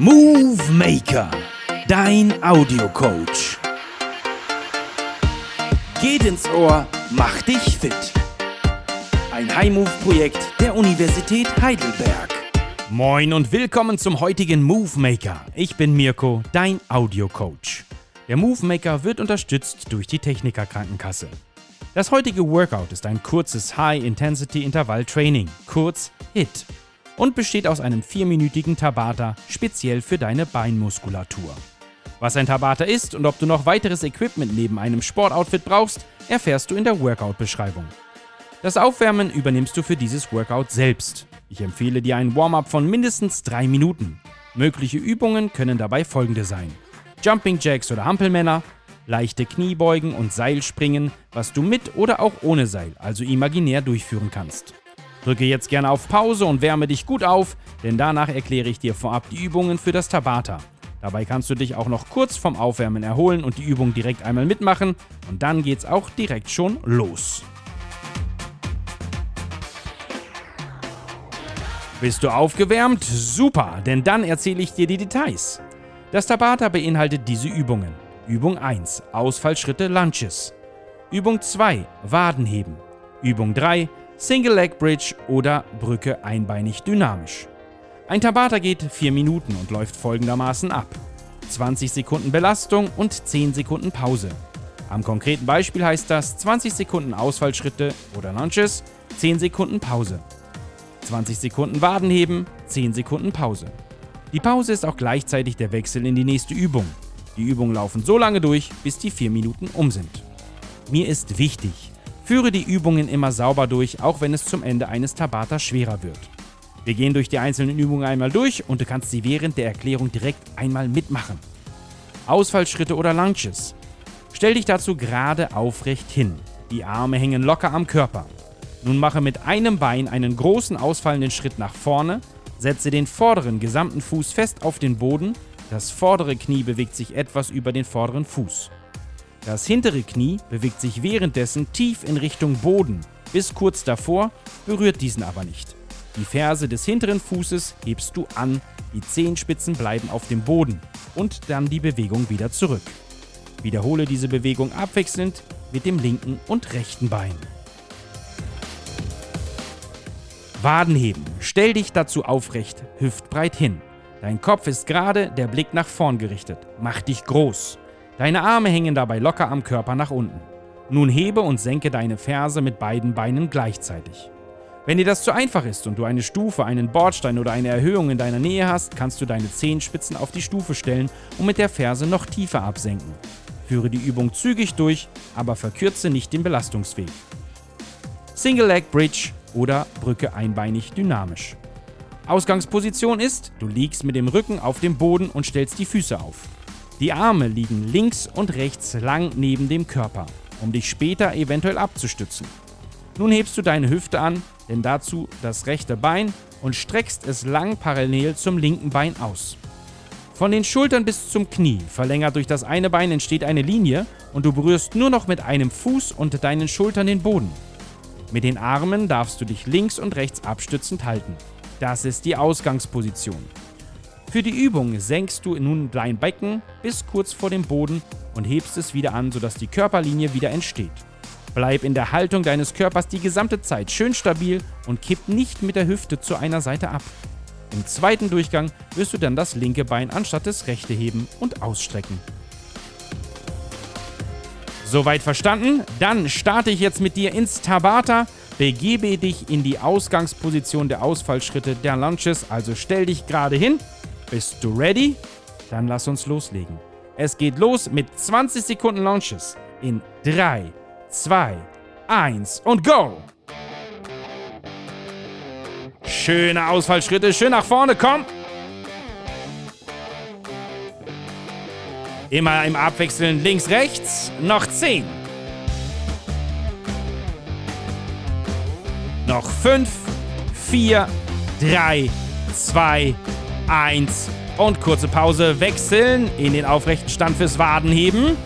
Movie Maker, dein Audiocoach. Geht ins Ohr, mach dich fit. Ein High-Move-Projekt der Universität Heidelberg. Moin und willkommen zum heutigen Move Maker. Ich bin Mirko, dein Audiocoach. Der Move Maker wird unterstützt durch die Techniker Krankenkasse. Das heutige Workout ist ein kurzes High-Intensity-Intervall-Training, kurz HIT und besteht aus einem vierminütigen Tabata speziell für deine Beinmuskulatur. Was ein Tabata ist und ob du noch weiteres Equipment neben einem Sportoutfit brauchst, erfährst du in der Workout-Beschreibung. Das Aufwärmen übernimmst du für dieses Workout selbst. Ich empfehle dir ein Warm-up von mindestens drei Minuten. Mögliche Übungen können dabei folgende sein: Jumping Jacks oder Hampelmänner, leichte Kniebeugen und Seilspringen, was du mit oder auch ohne Seil, also imaginär durchführen kannst. Drücke jetzt gerne auf Pause und wärme dich gut auf, denn danach erkläre ich dir vorab die Übungen für das Tabata. Dabei kannst du dich auch noch kurz vom Aufwärmen erholen und die Übung direkt einmal mitmachen und dann geht's auch direkt schon los. Bist du aufgewärmt? Super, denn dann erzähle ich dir die Details. Das Tabata beinhaltet diese Übungen. Übung 1, Ausfallschritte Lunches. Übung 2, Wadenheben. Übung 3, Single Leg Bridge oder Brücke einbeinig dynamisch. Ein Tabata geht 4 Minuten und läuft folgendermaßen ab. 20 Sekunden Belastung und 10 Sekunden Pause. Am konkreten Beispiel heißt das 20 Sekunden Ausfallschritte oder Lunches, 10 Sekunden Pause. 20 Sekunden Wadenheben, 10 Sekunden Pause. Die Pause ist auch gleichzeitig der Wechsel in die nächste Übung. Die Übungen laufen so lange durch, bis die 4 Minuten um sind. Mir ist wichtig, Führe die Übungen immer sauber durch, auch wenn es zum Ende eines Tabata schwerer wird. Wir gehen durch die einzelnen Übungen einmal durch und du kannst sie während der Erklärung direkt einmal mitmachen. Ausfallschritte oder Lunches. Stell dich dazu gerade aufrecht hin. Die Arme hängen locker am Körper. Nun mache mit einem Bein einen großen ausfallenden Schritt nach vorne, setze den vorderen gesamten Fuß fest auf den Boden, das vordere Knie bewegt sich etwas über den vorderen Fuß. Das hintere Knie bewegt sich währenddessen tief in Richtung Boden, bis kurz davor, berührt diesen aber nicht. Die Ferse des hinteren Fußes hebst du an, die Zehenspitzen bleiben auf dem Boden und dann die Bewegung wieder zurück. Wiederhole diese Bewegung abwechselnd mit dem linken und rechten Bein. Wadenheben. Stell dich dazu aufrecht, hüftbreit hin. Dein Kopf ist gerade, der Blick nach vorn gerichtet. Mach dich groß. Deine Arme hängen dabei locker am Körper nach unten. Nun hebe und senke deine Ferse mit beiden Beinen gleichzeitig. Wenn dir das zu einfach ist und du eine Stufe, einen Bordstein oder eine Erhöhung in deiner Nähe hast, kannst du deine Zehenspitzen auf die Stufe stellen und mit der Ferse noch tiefer absenken. Führe die Übung zügig durch, aber verkürze nicht den Belastungsweg. Single Leg Bridge oder Brücke einbeinig dynamisch. Ausgangsposition ist, du liegst mit dem Rücken auf dem Boden und stellst die Füße auf. Die Arme liegen links und rechts lang neben dem Körper, um dich später eventuell abzustützen. Nun hebst du deine Hüfte an, denn dazu das rechte Bein und streckst es lang parallel zum linken Bein aus. Von den Schultern bis zum Knie, verlängert durch das eine Bein, entsteht eine Linie und du berührst nur noch mit einem Fuß und deinen Schultern den Boden. Mit den Armen darfst du dich links und rechts abstützend halten. Das ist die Ausgangsposition. Für die Übung senkst du nun dein Becken bis kurz vor dem Boden und hebst es wieder an, sodass die Körperlinie wieder entsteht. Bleib in der Haltung deines Körpers die gesamte Zeit schön stabil und kipp nicht mit der Hüfte zu einer Seite ab. Im zweiten Durchgang wirst du dann das linke Bein anstatt des rechte heben und ausstrecken. Soweit verstanden? Dann starte ich jetzt mit dir ins Tabata. Begebe dich in die Ausgangsposition der Ausfallschritte der Lunches, also stell dich gerade hin bist du ready? Dann lass uns loslegen. Es geht los mit 20 Sekunden Launches in 3, 2, 1 und go! Schöne Ausfallschritte, schön nach vorne, komm! Immer im Abwechseln links, rechts. Noch 10. Noch 5, 4, 3, 2, 1 und kurze Pause wechseln in den aufrechten Stand fürs Wadenheben.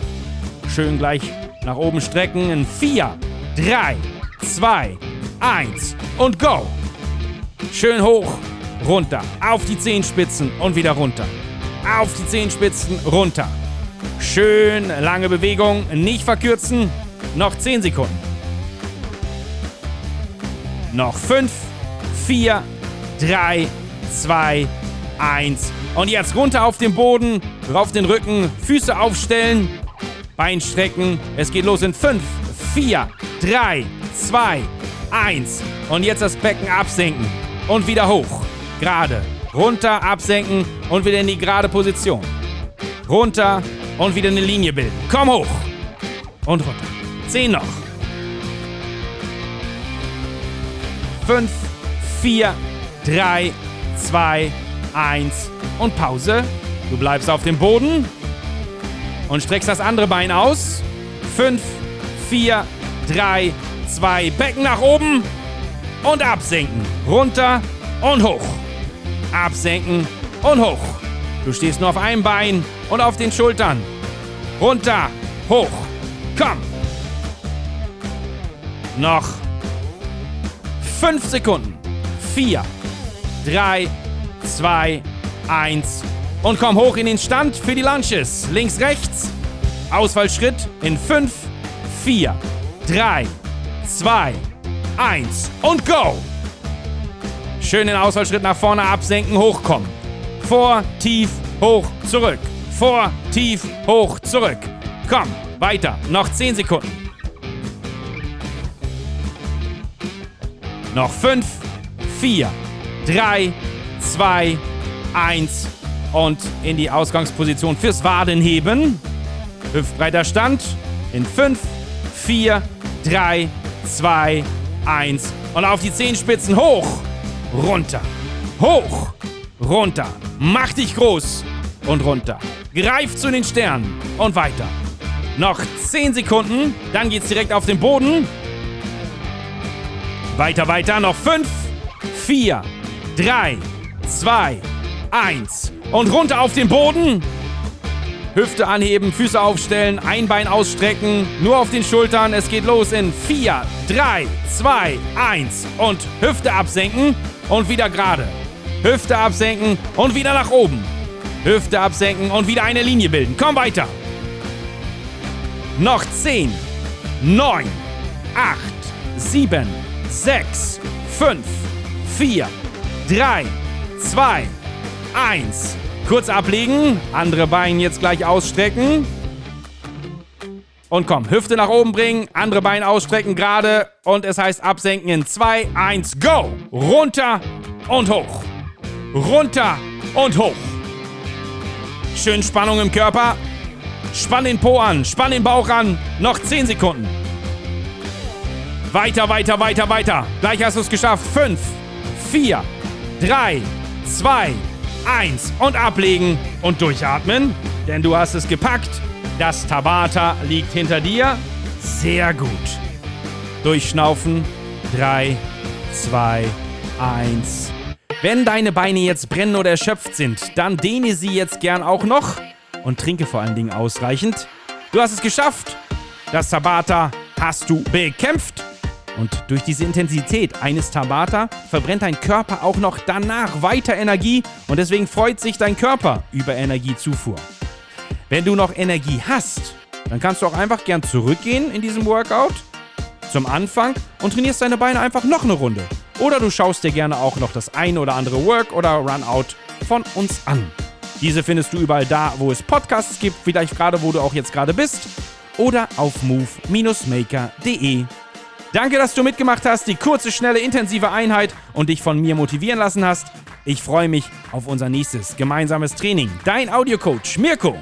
Schön gleich nach oben strecken in 4, 3, 2, 1 und go. Schön hoch runter. Auf die Zehenspitzen und wieder runter. Auf die Zehenspitzen, runter. Schön lange Bewegung, nicht verkürzen. Noch 10 Sekunden. Noch 5, 4, 3, 2, 1. Und jetzt runter auf den Boden, rauf den Rücken, Füße aufstellen, Bein strecken. Es geht los in 5, 4, 3, 2, 1. Und jetzt das Becken absenken und wieder hoch. Gerade. Runter, absenken und wieder in die gerade Position. Runter und wieder eine Linie bilden. Komm hoch. Und runter. 10 noch. 5, 4, 3, 2, 1 und Pause. Du bleibst auf dem Boden und streckst das andere Bein aus. 5, 4, 3, 2, Becken nach oben und absenken. Runter und hoch. Absenken und hoch. Du stehst nur auf einem Bein und auf den Schultern. Runter, hoch. Komm. Noch 5 Sekunden. 4, 3, 2, 1. Und komm hoch in den Stand für die Lunches. Links, rechts. Ausfallschritt in 5, 4, 3, 2, 1 und go! Schön den Ausfallschritt nach vorne absenken, hochkommen. Vor, tief, hoch, zurück. Vor, tief, hoch, zurück. Komm, weiter. Noch 10 Sekunden. Noch 5, 4, 3, 2, 1 und in die Ausgangsposition fürs Wadenheben. Hüftbreiter Stand in 5, 4, 3, 2, 1 und auf die Zehenspitzen hoch, runter, hoch, runter. Mach dich groß und runter. Greif zu den Sternen und weiter. Noch 10 Sekunden, dann geht's direkt auf den Boden. Weiter, weiter, noch 5, 4, 3, 2, 1 und runter auf den Boden. Hüfte anheben, Füße aufstellen, ein Bein ausstrecken, nur auf den Schultern. Es geht los in 4, 3, 2, 1 und Hüfte absenken und wieder gerade. Hüfte absenken und wieder nach oben. Hüfte absenken und wieder eine Linie bilden. Komm weiter. Noch 10, 9, 8, 7, 6, 5, 4, 3, 2, 1. Kurz ablegen, andere Bein jetzt gleich ausstrecken. Und komm, Hüfte nach oben bringen, andere Bein ausstrecken, gerade. Und es heißt absenken in 2, 1, go! Runter und hoch. Runter und hoch. Schön Spannung im Körper. Spann den Po an, spann den Bauch an. Noch 10 Sekunden. Weiter, weiter, weiter, weiter. Gleich hast du es geschafft. 5, 4, 3, 2, 1 und ablegen und durchatmen, denn du hast es gepackt. Das Tabata liegt hinter dir. Sehr gut. Durchschnaufen. 3, 2, 1. Wenn deine Beine jetzt brennen oder erschöpft sind, dann dehne sie jetzt gern auch noch und trinke vor allen Dingen ausreichend. Du hast es geschafft. Das Tabata hast du bekämpft. Und durch diese Intensität eines Tabata verbrennt dein Körper auch noch danach weiter Energie und deswegen freut sich dein Körper über Energiezufuhr. Wenn du noch Energie hast, dann kannst du auch einfach gern zurückgehen in diesem Workout zum Anfang und trainierst deine Beine einfach noch eine Runde. Oder du schaust dir gerne auch noch das ein oder andere Work oder Runout von uns an. Diese findest du überall da, wo es Podcasts gibt, vielleicht gerade wo du auch jetzt gerade bist oder auf move-maker.de. Danke, dass du mitgemacht hast, die kurze, schnelle, intensive Einheit und dich von mir motivieren lassen hast. Ich freue mich auf unser nächstes gemeinsames Training. Dein Audiocoach Mirko.